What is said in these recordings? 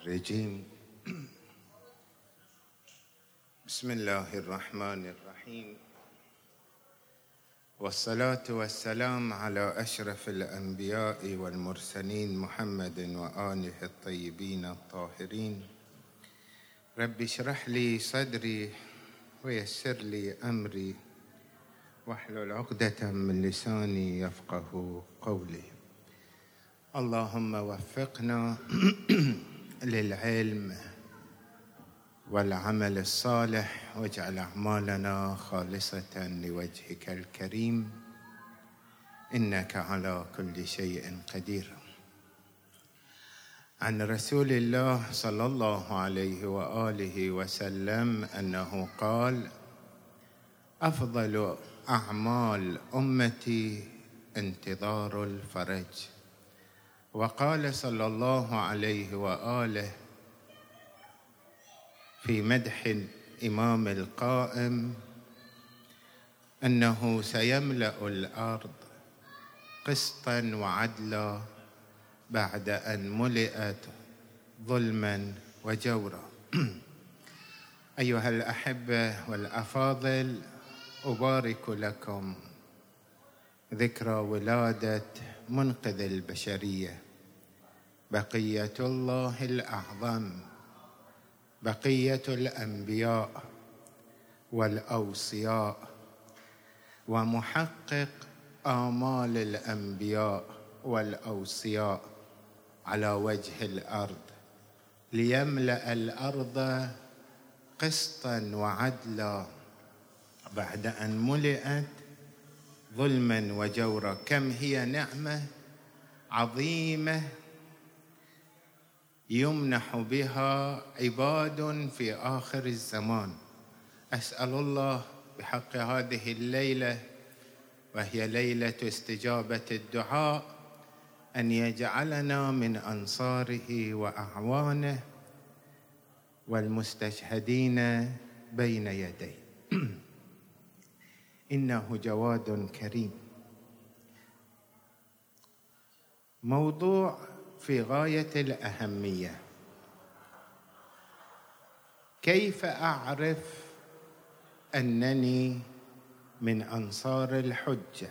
الرجيم. بسم الله الرحمن الرحيم. والصلاة والسلام على أشرف الأنبياء والمرسلين محمد وآله الطيبين الطاهرين. رب اشرح لي صدري ويسر لي أمري واحلل عقدة من لساني يفقه قولي. اللهم وفقنا للعلم والعمل الصالح واجعل أعمالنا خالصة لوجهك الكريم. إنك على كل شيء قدير. عن رسول الله صلى الله عليه وآله وسلم أنه قال أفضل أعمال أمتي انتظار الفرج. وقال صلى الله عليه وآله في مدح الامام القائم أنه سيملأ الأرض قسطا وعدلا بعد أن ملئت ظلما وجورا. أيها الأحبة والأفاضل أبارك لكم ذكرى ولادة منقذ البشرية. بقية الله الأعظم بقية الأنبياء والأوصياء ومحقق آمال الأنبياء والأوصياء على وجه الأرض ليملأ الأرض قسطا وعدلا بعد أن ملئت ظلما وجورا. كم هي نعمة عظيمة يمنح بها عباد في آخر الزمان. أسأل الله بحق هذه الليلة وهي ليلة استجابة الدعاء أن يجعلنا من أنصاره وأعوانه والمستشهدين بين يديه. إنه جواد كريم. موضوع في غاية الأهمية. كيف أعرف أنني من أنصار الحجة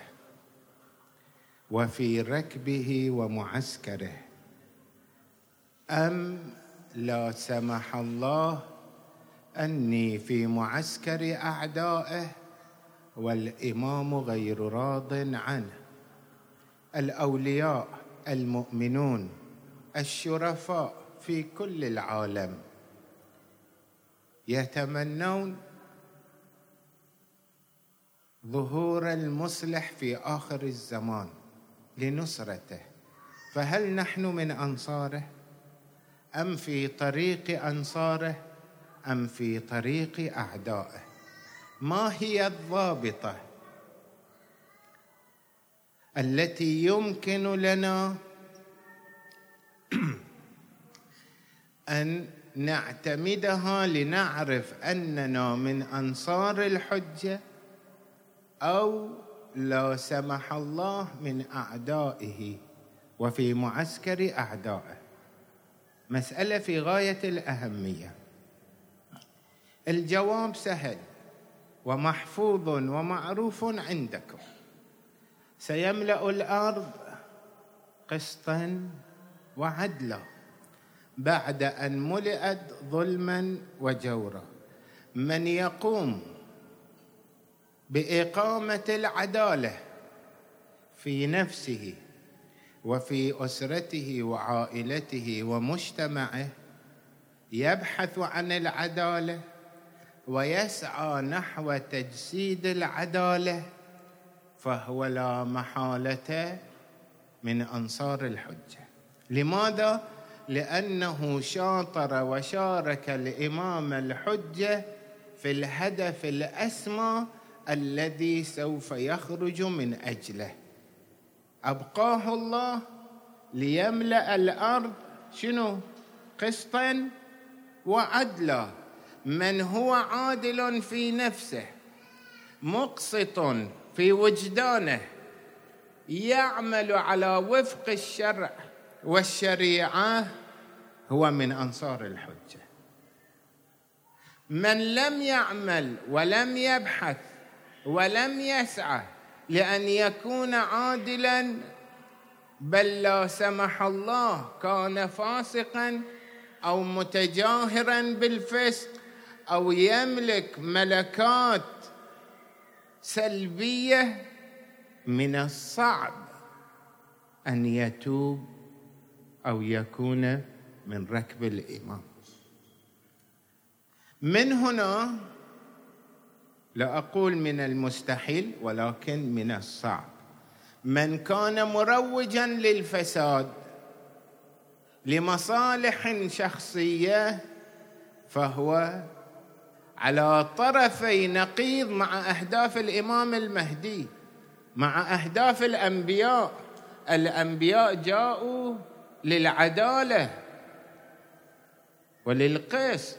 وفي ركبه ومعسكره؟ أم لا سمح الله أني في معسكر أعدائه والإمام غير راض عنه؟ الأولياء المؤمنون. الشرفاء في كل العالم. يتمنون ظهور المصلح في آخر الزمان لنصرته. فهل نحن من أنصاره؟ أم في طريق أنصاره؟ أم في طريق أعدائه؟ ما هي الضابطة التي يمكن لنا ان نعتمدها لنعرف أننا من أنصار الحجة أو لا سمح الله من أعدائه وفي معسكر أعدائه. مسألة في غاية الأهمية. الجواب سهل ومحفوظ ومعروف عندكم. سيملأ الأرض قسطا وعدلا بعد أن ملئت ظلما وجورا. من يقوم بإقامة العدالة في نفسه وفي أسرته وعائلته ومجتمعه يبحث عن العدالة ويسعى نحو تجسيد العدالة فهو لا محالة من أنصار الحجة. لماذا؟ لأنه شاطر وشارك الامام الحجة في الهدف الأسمى الذي سوف يخرج من أجله. أبقاه الله ليملأ الأرض شنو؟ قسطا وعدلا. من هو عادل في نفسه؟ مقسط في وجدانه. يعمل على وفق الشرع. والشريعة هو من أنصار الحجة. من لم يعمل ولم يبحث ولم يسعى لأن يكون عادلا بل لا سمح الله كان فاسقا أو متجاهرا بالفسق أو يملك ملكات سلبية من الصعب أن يتوب أو يكون من ركب الإمام. من هنا لا أقول من المستحيل ولكن من الصعب. من كان مروجا للفساد لمصالح شخصية فهو على طرفي نقيض مع أهداف الإمام المهدي مع أهداف الأنبياء. الأنبياء جاءوا للعدالة وللقسط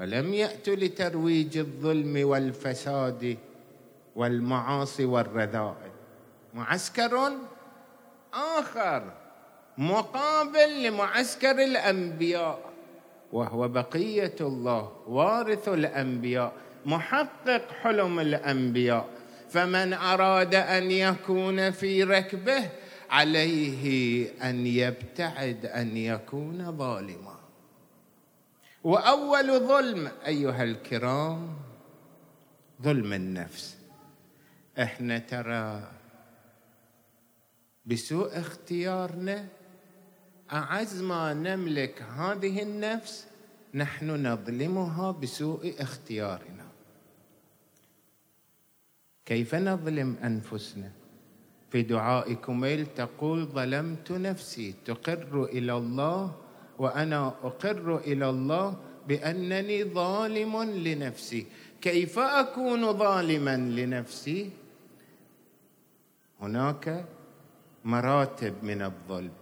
ولم ياتوا لترويج الظلم والفساد والمعاصي والرذائل. معسكر آخر مقابل لمعسكر الأنبياء وهو بقية الله وارث الأنبياء محقق حلم الأنبياء. فمن أراد أن يكون في ركبه عليه أن يبتعد أن يكون ظالما. وأول ظلم أيها الكرام ظلم النفس. إحنا ترى بسوء اختيارنا أعز ما نملك هذه النفس نحن نظلمها بسوء اختيارنا. كيف نظلم أنفسنا؟ في دعاء كميل تقول ظلمت نفسي تقر إلى الله وأنا أقر إلى الله بأنني ظالم لنفسي. كيف أكون ظالما لنفسي؟ هناك مراتب من الظلم.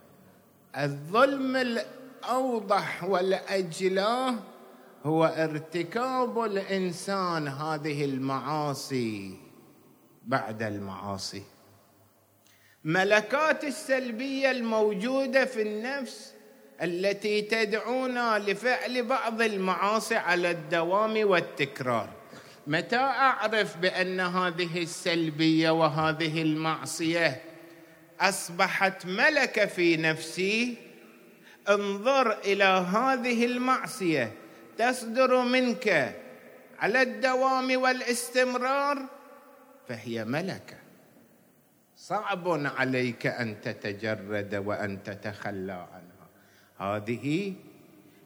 الظلم الأوضح والأجلاه هو ارتكاب الإنسان هذه المعاصي بعد المعاصي. ملكات السلبية الموجودة في النفس التي تدعونا لفعل بعض المعاصي على الدوام والتكرار. متى أعرف بأن هذه السلبية وهذه المعصية أصبحت ملكة في نفسي؟ انظر إلى هذه المعصية تصدر منك على الدوام والاستمرار فهي ملكة. صعب عليك أن تتجرد وأن تتخلى عنها. هذه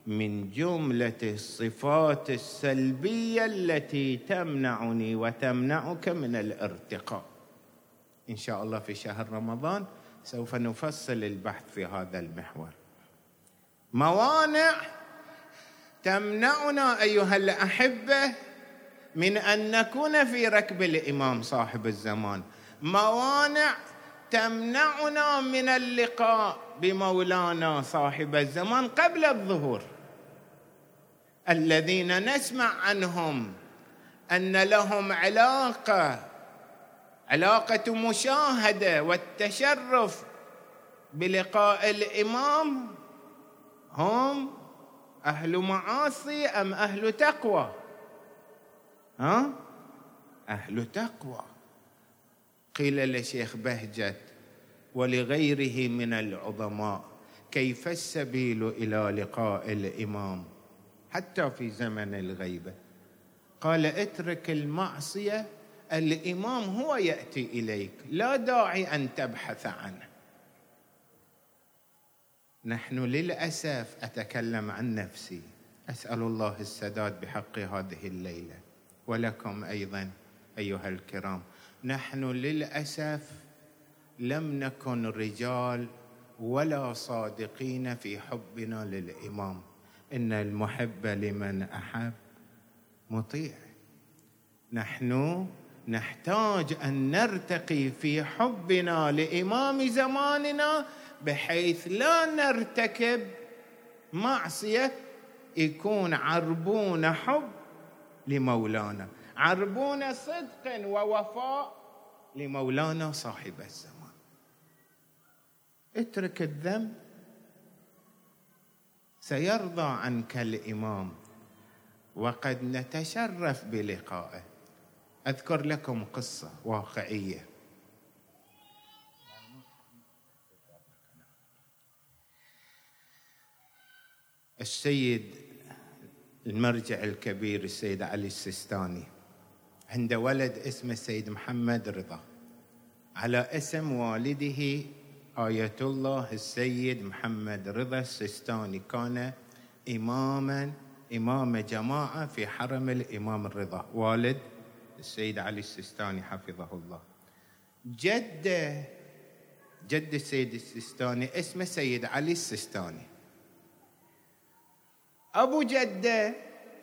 من جملة الصفات السلبية التي تمنعني وتمنعك من الارتقاء. إن شاء الله في شهر رمضان سوف نفصل البحث في هذا المحور. موانع تمنعنا أيها الأحبة من أن نكون في ركب الإمام صاحب الزمان. موانع تمنعنا من اللقاء بمولانا صاحب الزمان قبل الظهور. الذين نسمع عنهم أن لهم علاقة علاقة مشاهدة والتشرف بلقاء الإمام. هم أهل معاصي أم أهل تقوى؟ ها؟ أهل تقوى. قيل لشيخ بهجت ولغيره من العظماء كيف السبيل إلى لقاء الإمام حتى في زمن الغيبة؟ قال اترك المعصية الإمام هو يأتي إليك لا داعي أن تبحث عنه. نحن للأسف أتكلم عن نفسي. أسأل الله السداد بحق هذه الليلة ولكم أيضا أيها الكرام. نحن للأسف لم نكن رجال ولا صادقين في حبنا للإمام. إن المحب لمن أحب مطيع. نحن نحتاج أن نرتقي في حبنا لإمام زماننا بحيث لا نرتكب معصية يكون عربون حب لمولانا. عربون صدق ووفاء لمولانا صاحب الزمان. اترك الذنب سيرضى عنك الإمام وقد نتشرف بلقائه. أذكر لكم قصة واقعية. السيد المرجع الكبير السيد علي السيستاني عنده ولد اسمه السيد محمد رضا. على اسم والده آية الله السيد محمد رضا السيستاني كان إماما إمام جماعة في حرم الإمام الرضا والد السيد علي السيستاني حفظه الله. جده جد السيد السيستاني اسمه سيد علي السيستاني. أبو جدة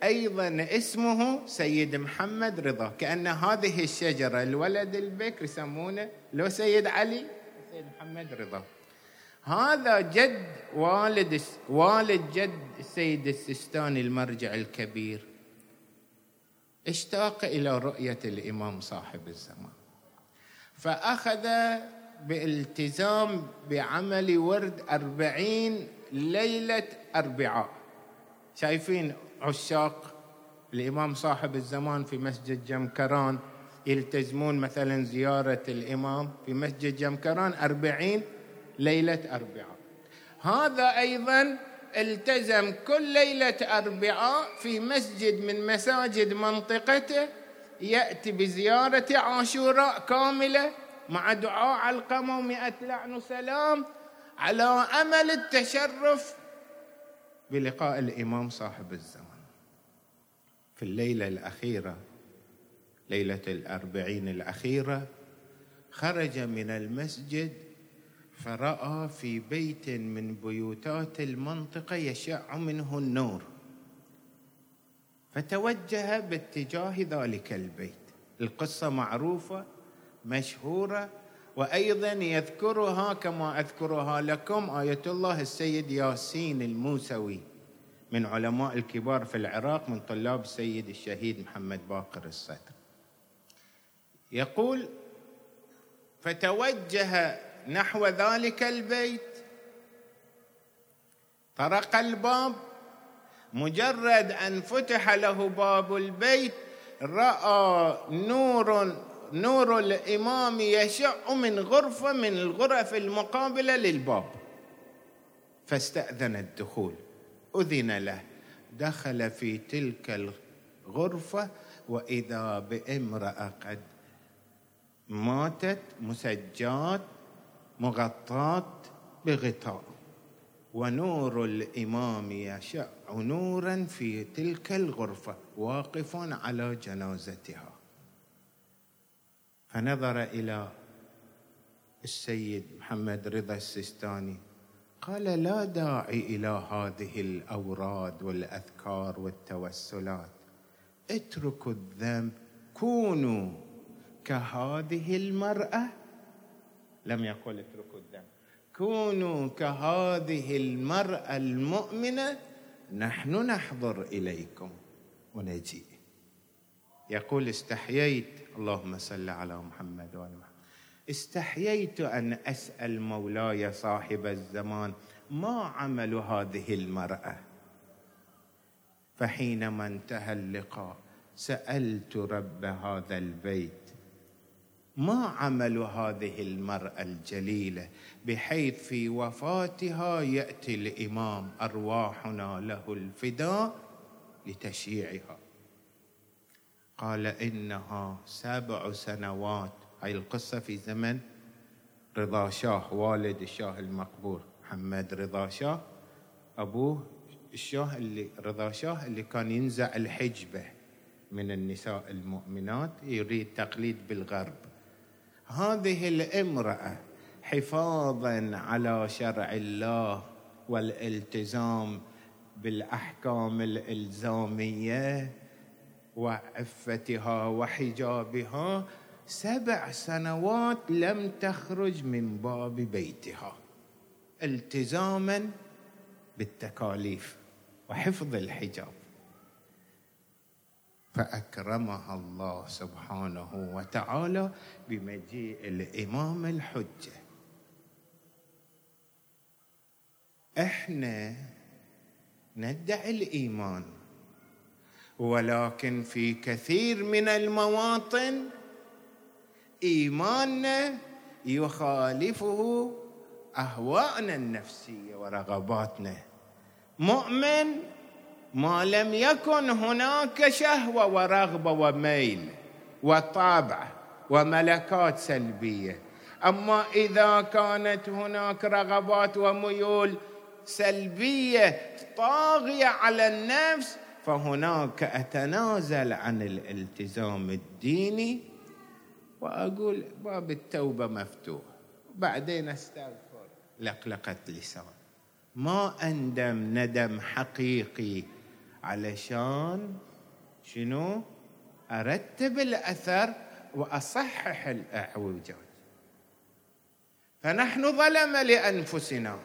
أيضا اسمه سيد محمد رضا كأن هذه الشجرة الولد البكر يسمونه لو سيد علي؟ سيد محمد رضا. هذا جد والد والد جد السيد السيستاني المرجع الكبير. اشتاق إلى رؤية الإمام صاحب الزمان. فأخذ بالتزام بعمل ورد أربعين ليلة أربعاء. شايفين عشاق. الإمام صاحب الزمان في مسجد جمكران يلتزمون مثلا زيارة الإمام في مسجد جمكران أربعين ليلة أربعاء. هذا أيضا التزم كل ليلة أربعاء في مسجد من مساجد منطقته يأتي بزيارة عاشوراء كاملة مع دعاء علقمة ومئة لعن وسلام على أمل التشرف بلقاء الإمام صاحب الزمان. في الليلة الأخيرة ليلة الأربعين الأخيرة خرج من المسجد فرأى في بيت من بيوتات المنطقة يشع منه النور. فتوجه باتجاه ذلك البيت. القصة معروفة مشهورة وأيضا يذكرها كما أذكرها لكم آية الله السيد ياسين الموسوي. من علماء الكبار في العراق من طلاب السيد الشهيد محمد باقر الصدر يقول فتوجه نحو ذلك البيت طرق الباب مجرد أن فتح له باب البيت رأى نور نور الإمام يشع من غرفة من الغرف المقابلة للباب فاستأذن الدخول. أذن له. دخل في تلك الغرفة وإذا بامرأة قد ماتت مسجات مغطاة بغطاء. ونور الإمام يشع نورا في تلك الغرفة واقف على جنازتها. فنظر إلى السيد محمد رضا السيستاني. قال لا داعي إلى هذه الأوراد والأذكار والتوسلات. اتركوا الذنب كونوا كهذه المرأة. لم يقل اتركوا الذنب. كونوا كهذه المرأة المؤمنة نحن نحضر إليكم ونجيء يقول استحييت اللهم صل على محمد وعلى محمد. استحييت أن أسأل مولاي صاحب الزمان ما عمل هذه المرأة؟ فحينما انتهى اللقاء سألت رب هذا البيت ما عمل هذه المرأة الجليلة؟ بحيث في وفاتها يأتي الإمام أرواحنا له الفداء لتشييعها. قال إنها سبع سنوات هاي القصة في زمن رضا شاه والد الشاه المقبور محمد رضا شاه. أبوه الشاه اللي رضا شاه اللي كان ينزع الحجبة من النساء المؤمنات يريد تقليد بالغرب. هذه الامرأة حفاظا على شرع الله والالتزام بالأحكام الإلزامية وعفتها وحجابها سبع سنوات لم تخرج من باب بيتها التزاما بالتكاليف وحفظ الحجاب. فأكرمها الله سبحانه وتعالى بمجيء الإمام الحجة. إحنا ندعي الإيمان ولكن في كثير من المواطن إيماننا يخالفه أهواءنا النفسية ورغباتنا. مؤمن ما لم يكن هناك شهوة ورغبة وميل وطابع وملكات سلبية. أما إذا كانت هناك رغبات وميول سلبية طاغية على النفس فهناك أتنازل عن الالتزام الديني وأقول باب التوبة مفتوح. بعدين استغفر لقلقه لسان. ما أندم ندم حقيقي. علشان شنو؟ أرتب الأثر وأصحح الأعوجاج. فنحن ظلم لأنفسنا.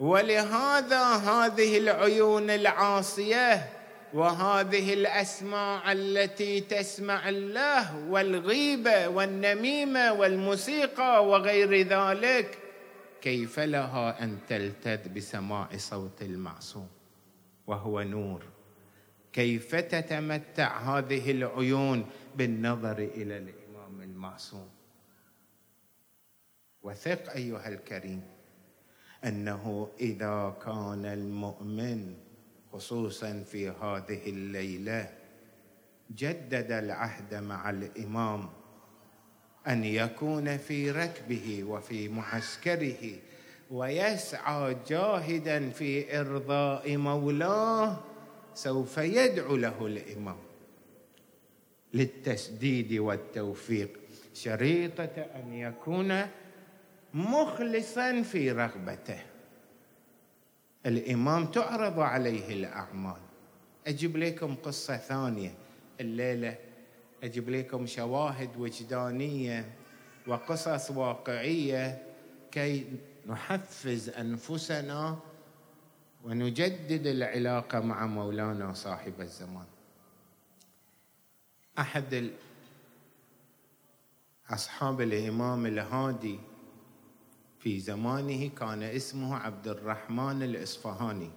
ولهذا هذه العيون العاصية وهذه الاسماع التي تسمع الله والغيبه والنميمة والموسيقى وغير ذلك كيف لها أن تلتذ بسماع صوت المعصوم؟ وهو نور. كيف تتمتع هذه العيون بالنظر إلى الإمام المعصوم؟ وثق أيها الكريم أنه إذا كان المؤمن خصوصا في هذه الليلة جدد العهد مع الإمام أن يكون في ركبه وفي معسكره ويسعى جاهدا في إرضاء مولاه سوف يدعو له الإمام. للتسديد والتوفيق شريطة أن يكون مخلصا في رغبته. الإمام تعرض عليه الأعمال. أجيب لكم قصة ثانية. الليلة أجيب لكم شواهد وجدانية وقصص واقعية كي نحفز أنفسنا ونجدد العلاقة مع مولانا صاحب الزمان. أحد أصحاب الإمام الهادي في زمانه كان اسمه عبد الرحمن الإصفهاني.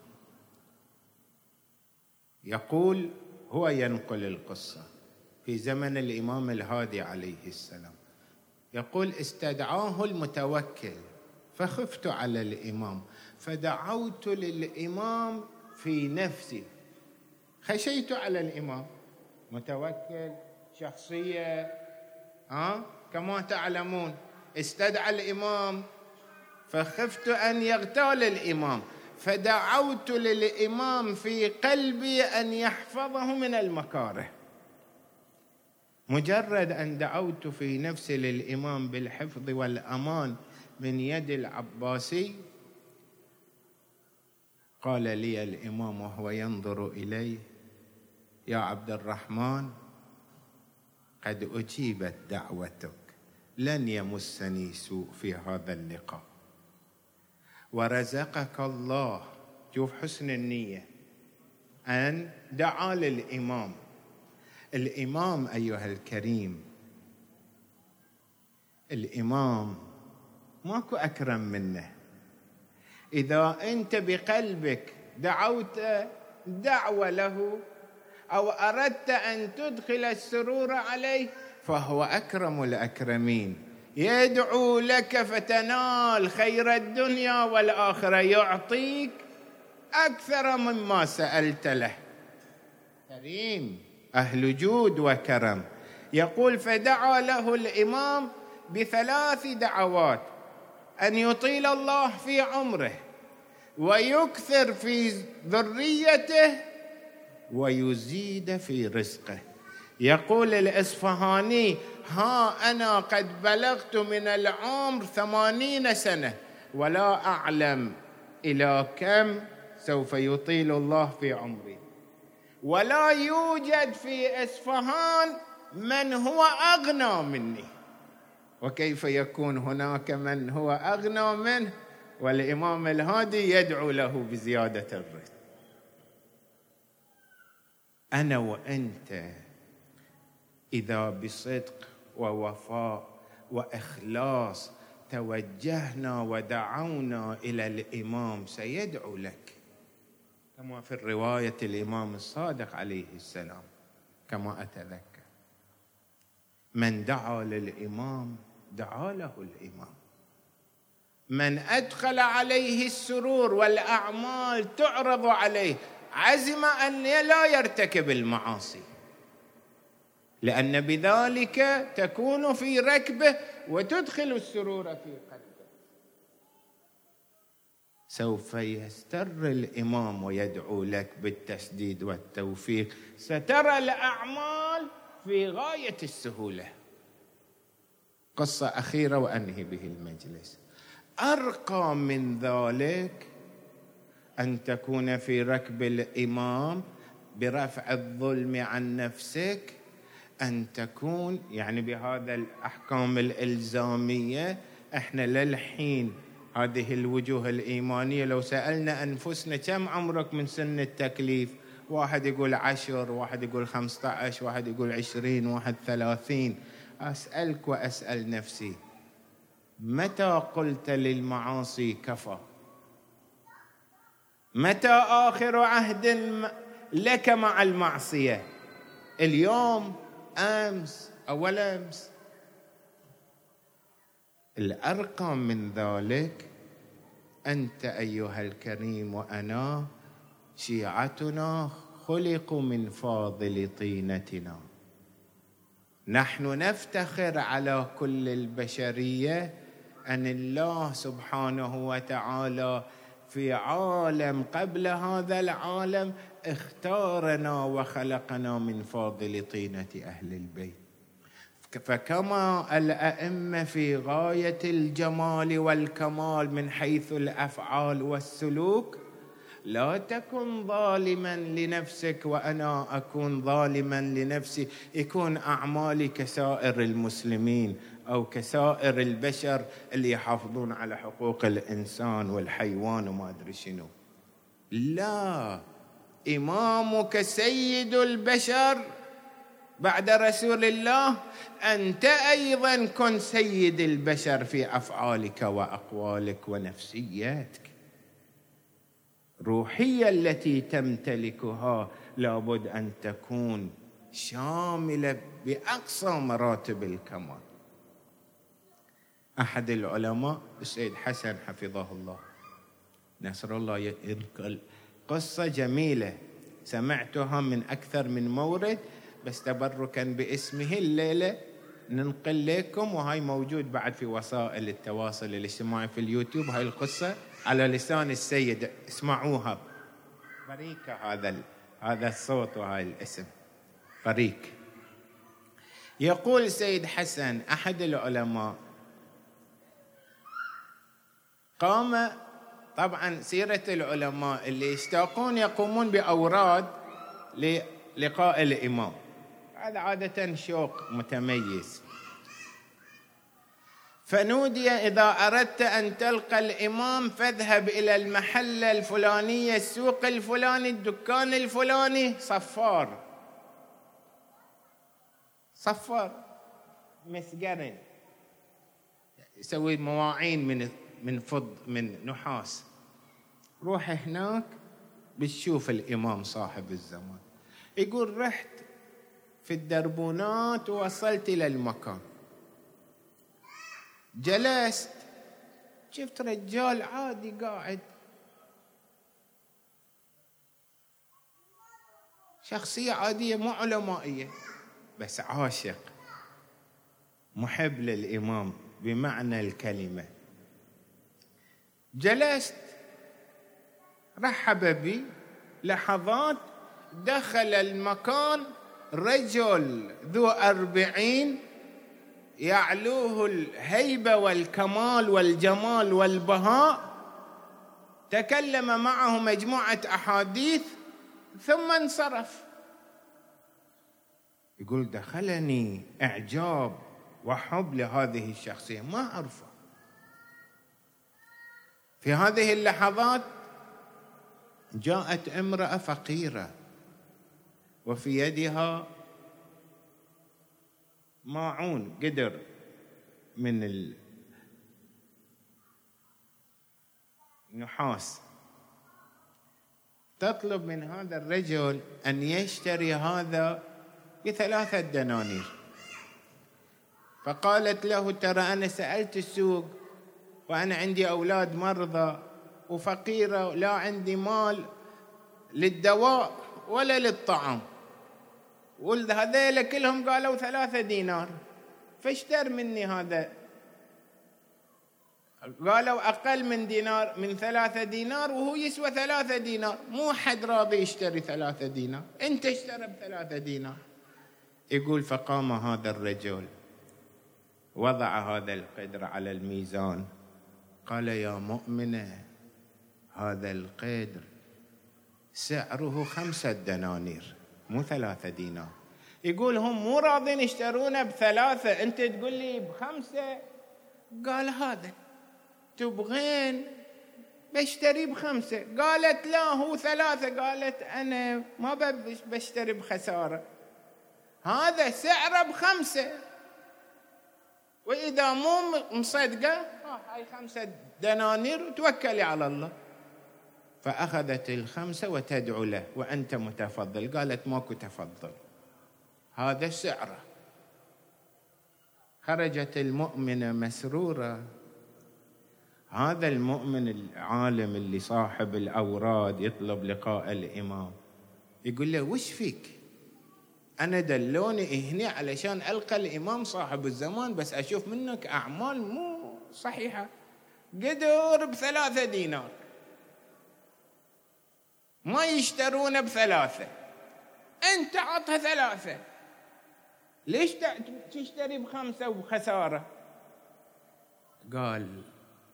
يقول هو ينقل القصة في زمن الإمام الهادي عليه السلام. يقول استدعاه المتوكل فخفت على الإمام فدعوت للإمام في نفسي. خشيت على الإمام. متوكل شخصية ها كما تعلمون استدعى الإمام فخفت أن يغتال الإمام فدعوت للإمام في قلبي أن يحفظه من المكاره. مجرد أن دعوت في نفسي للإمام بالحفظ والأمان من يد العباسي قال لي الإمام وهو ينظر الي يا عبد الرحمن قد أجيبت دعوتك لن يمسني سوء في هذا اللقاء. ورزقك الله. شوف حسن النية. أن دعا للإمام. الإمام أيها الكريم. الإمام ماكو أكرم منه. إذا أنت بقلبك دعوت دعوة له أو أردت أن تدخل السرور عليه فهو أكرم الأكرمين. يدعو لك فتنال خير الدنيا والآخرة يعطيك أكثر مما سألت له. كريم أهل جود وكرم. يقول فدعا له الإمام بثلاث دعوات أن يطيل الله في عمره ويكثر في ذريته ويزيد في رزقه. يقول الإصفهاني ها أنا قد بلغت من العمر ثمانين سنة ولا أعلم إلى كم سوف يطيل الله في عمري. ولا يوجد في إصفهان من هو أغنى مني. وكيف يكون هناك من هو أغنى منه؟ والإمام الهادي يدعو له بزيادة الرزق. أنا وأنت إذا بصدق ووفاء وإخلاص توجهنا ودعونا إلى الإمام سيدعو لك. كما في الرواية الإمام الصادق عليه السلام كما أتذكر. من دعا للإمام دعا له الإمام. من أدخل عليه السرور والأعمال تعرض عليه عزم أن لا يرتكب المعاصي. لأن بذلك تكون في ركبه وتدخل السرور في قلبه. سوف يستر الإمام ويدعو لك بالتسديد والتوفيق. سترى الأعمال في غاية السهولة. قصة أخيرة وأنهي به المجلس. أرقى من ذلك أن تكون في ركب الإمام برفع الظلم عن نفسك أن تكون يعني بهذا الأحكام الإلزامية. إحنا للحين هذه الوجوه الإيمانية لو سألنا أنفسنا كم عمرك من سن التكليف؟ واحد يقول عشر واحد يقول خمسة عشر واحد يقول عشرين واحد ثلاثين. أسألك وأسأل نفسي متى قلت للمعاصي كفى؟ متى آخر عهد لك مع المعصية؟ اليوم أمس أول أمس. الأرقى من ذلك أنت أيها الكريم وأنا شيعتنا خلقوا من فاضل طينتنا. نحن نفتخر على كل البشرية أن الله سبحانه وتعالى في عالم قبل هذا العالم اختارنا وخلقنا من فاضل طينة أهل البيت. فكما الأئمة في غاية الجمال والكمال من حيث الأفعال والسلوك لا تكن ظالما لنفسك وأنا أكون ظالما لنفسي. يكون اعمالي كسائر المسلمين. أو كسائر البشر اللي يحافظون على حقوق الإنسان والحيوان وما أدري شنو. لا إمامك سيد البشر بعد رسول الله أنت أيضا كن سيد البشر في أفعالك وأقوالك ونفسياتك روحية التي تمتلكها لابد أن تكون شاملة بأقصى مراتب الكمال. أحد العلماء السيد حسن حفظه الله. نصر الله ينقل قصة جميلة. سمعتها من أكثر من مورد بس تبركا باسمه الليلة. ننقل لكم وهاي موجود بعد في وسائل التواصل الاجتماعي في اليوتيوب. هاي القصة على لسان السيد. اسمعوها. فريكة هذا هذا الصوت وهذا الاسم. فريك يقول سيد حسن أحد العلماء قام. طبعا سيرة العلماء اللي يشتاقون يقومون بأوراد للقاء الإمام. هذا عادة شوق متميز. فنودي إذا أردت أن تلقى الإمام فاذهب إلى المحله الفلانيه السوق الفلاني الدكان الفلاني. صفار. صفار. مسقرن يسوي مواعين من من فض من نحاس. روح هناك بتشوف الإمام صاحب الزمان. يقول رحت في الدربونات ووصلت إلى المكان جلست شفت رجال عادي قاعد. شخصية عادية مو علمائية بس عاشق. محب للإمام بمعنى الكلمة. جلست. رحب بي. لحظات دخل المكان رجل ذو أربعين يعلوه الهيبه والكمال والجمال والبهاء. تكلم معه مجموعة أحاديث ثم انصرف. يقول دخلني إعجاب وحب لهذه الشخصية. ما أعرفه. في هذه اللحظات جاءت امرأة فقيرة وفي يدها ماعون قدر من النحاس تطلب من هذا الرجل أن يشتري هذا بثلاثة دنانير. فقالت له ترى أنا سألت السوق وأنا عندي أولاد مرضى وفقيرة لا عندي مال للدواء ولا للطعام. هذيل كلهم قالوا ثلاثة دينار. فاشتر مني هذا. قالوا أقل من دينار من ثلاثة دينار وهو يسوى ثلاثة دينار. مو حد راضي يشتري ثلاثة دينار. أنت اشترى بثلاثة دينار. يقول فقام هذا الرجل. وضع هذا القدر على الميزان. قال يا مؤمنة هذا القدر سعره خمسة دنانير مو ثلاثة دينار. يقول هم مو راضين يشترونه بثلاثة أنت تقول لي بخمسة؟ قال هذا تبغين؟ بشتري بخمسة. قالت لا هو ثلاثة. قالت أنا ما بشتري بخسارة. هذا سعره بخمسة. وإذا مو مصدقة هاي خمسة دنانير وتوكلي على الله. فأخذت الخمسة وتدعو له وأنت متفضل. قالت ماكو تفضل. هذا سعرة. خرجت المؤمنة مسرورة. هذا المؤمن العالم اللي صاحب الأوراد يطلب لقاء الإمام. يقول له وش فيك؟ أنا دلوني هنا علشان ألقى الإمام صاحب الزمان بس أشوف منك أعمال مو صحيحة. قدر بثلاثة دينار. ما يشترون بثلاثة. أنت عطها ثلاثة. ليش تشتري بخمسة وبخسارة قال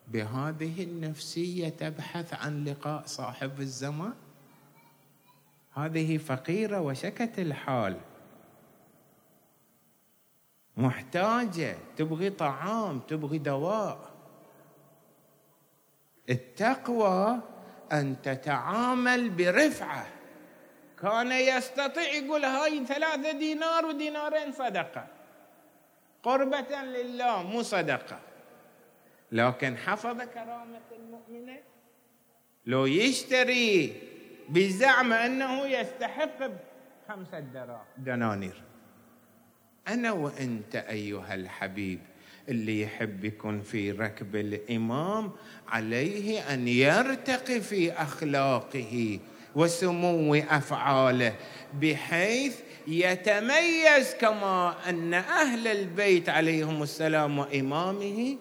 بهذه النفسية تبحث عن لقاء صاحب الزمان. هذه فقيرة وشكت الحال. محتاجة تبغي طعام تبغي دواء. التقوى أن تتعامل برفعة. كان يستطيع يقول هاي ثلاثة دينار ودينارين صدقة. قربة لله مو صدقة. لكن حفظ كرامة المؤمنة. لو يشتري بزعم أنه يستحق خمسة دنانير. أنا وأنت أيها الحبيب اللي يحب يكون في ركب الإمام عليه أن يرتقي في أخلاقه وسمو أفعاله بحيث يتميز كما أن أهل البيت عليهم السلام وإمامه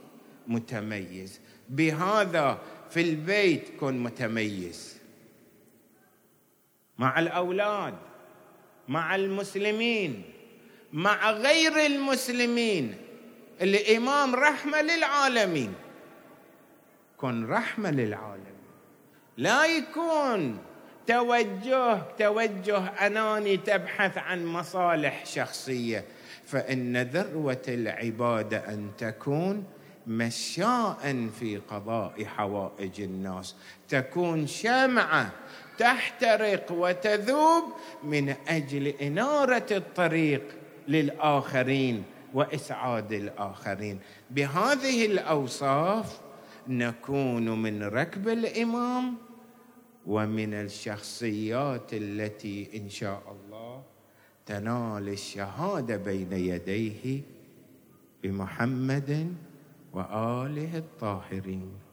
متميز. بهذا في البيت كن متميز. مع الأولاد مع المسلمين مع غير المسلمين. الإمام رحمة للعالمين. كن رحمة للعالمين. لا يكون توجه توجه أناني تبحث عن مصالح شخصية. فإن ذروة العبادة أن تكون مشاء في قضاء حوائج الناس. تكون شمعة تحترق وتذوب من أجل إنارة الطريق. للآخرين وإسعاد الآخرين. بهذه الأوصاف نكون من ركب الإمام ومن الشخصيات التي إن شاء الله تنال الشهادة بين يديه بمحمد وآله الطاهرين.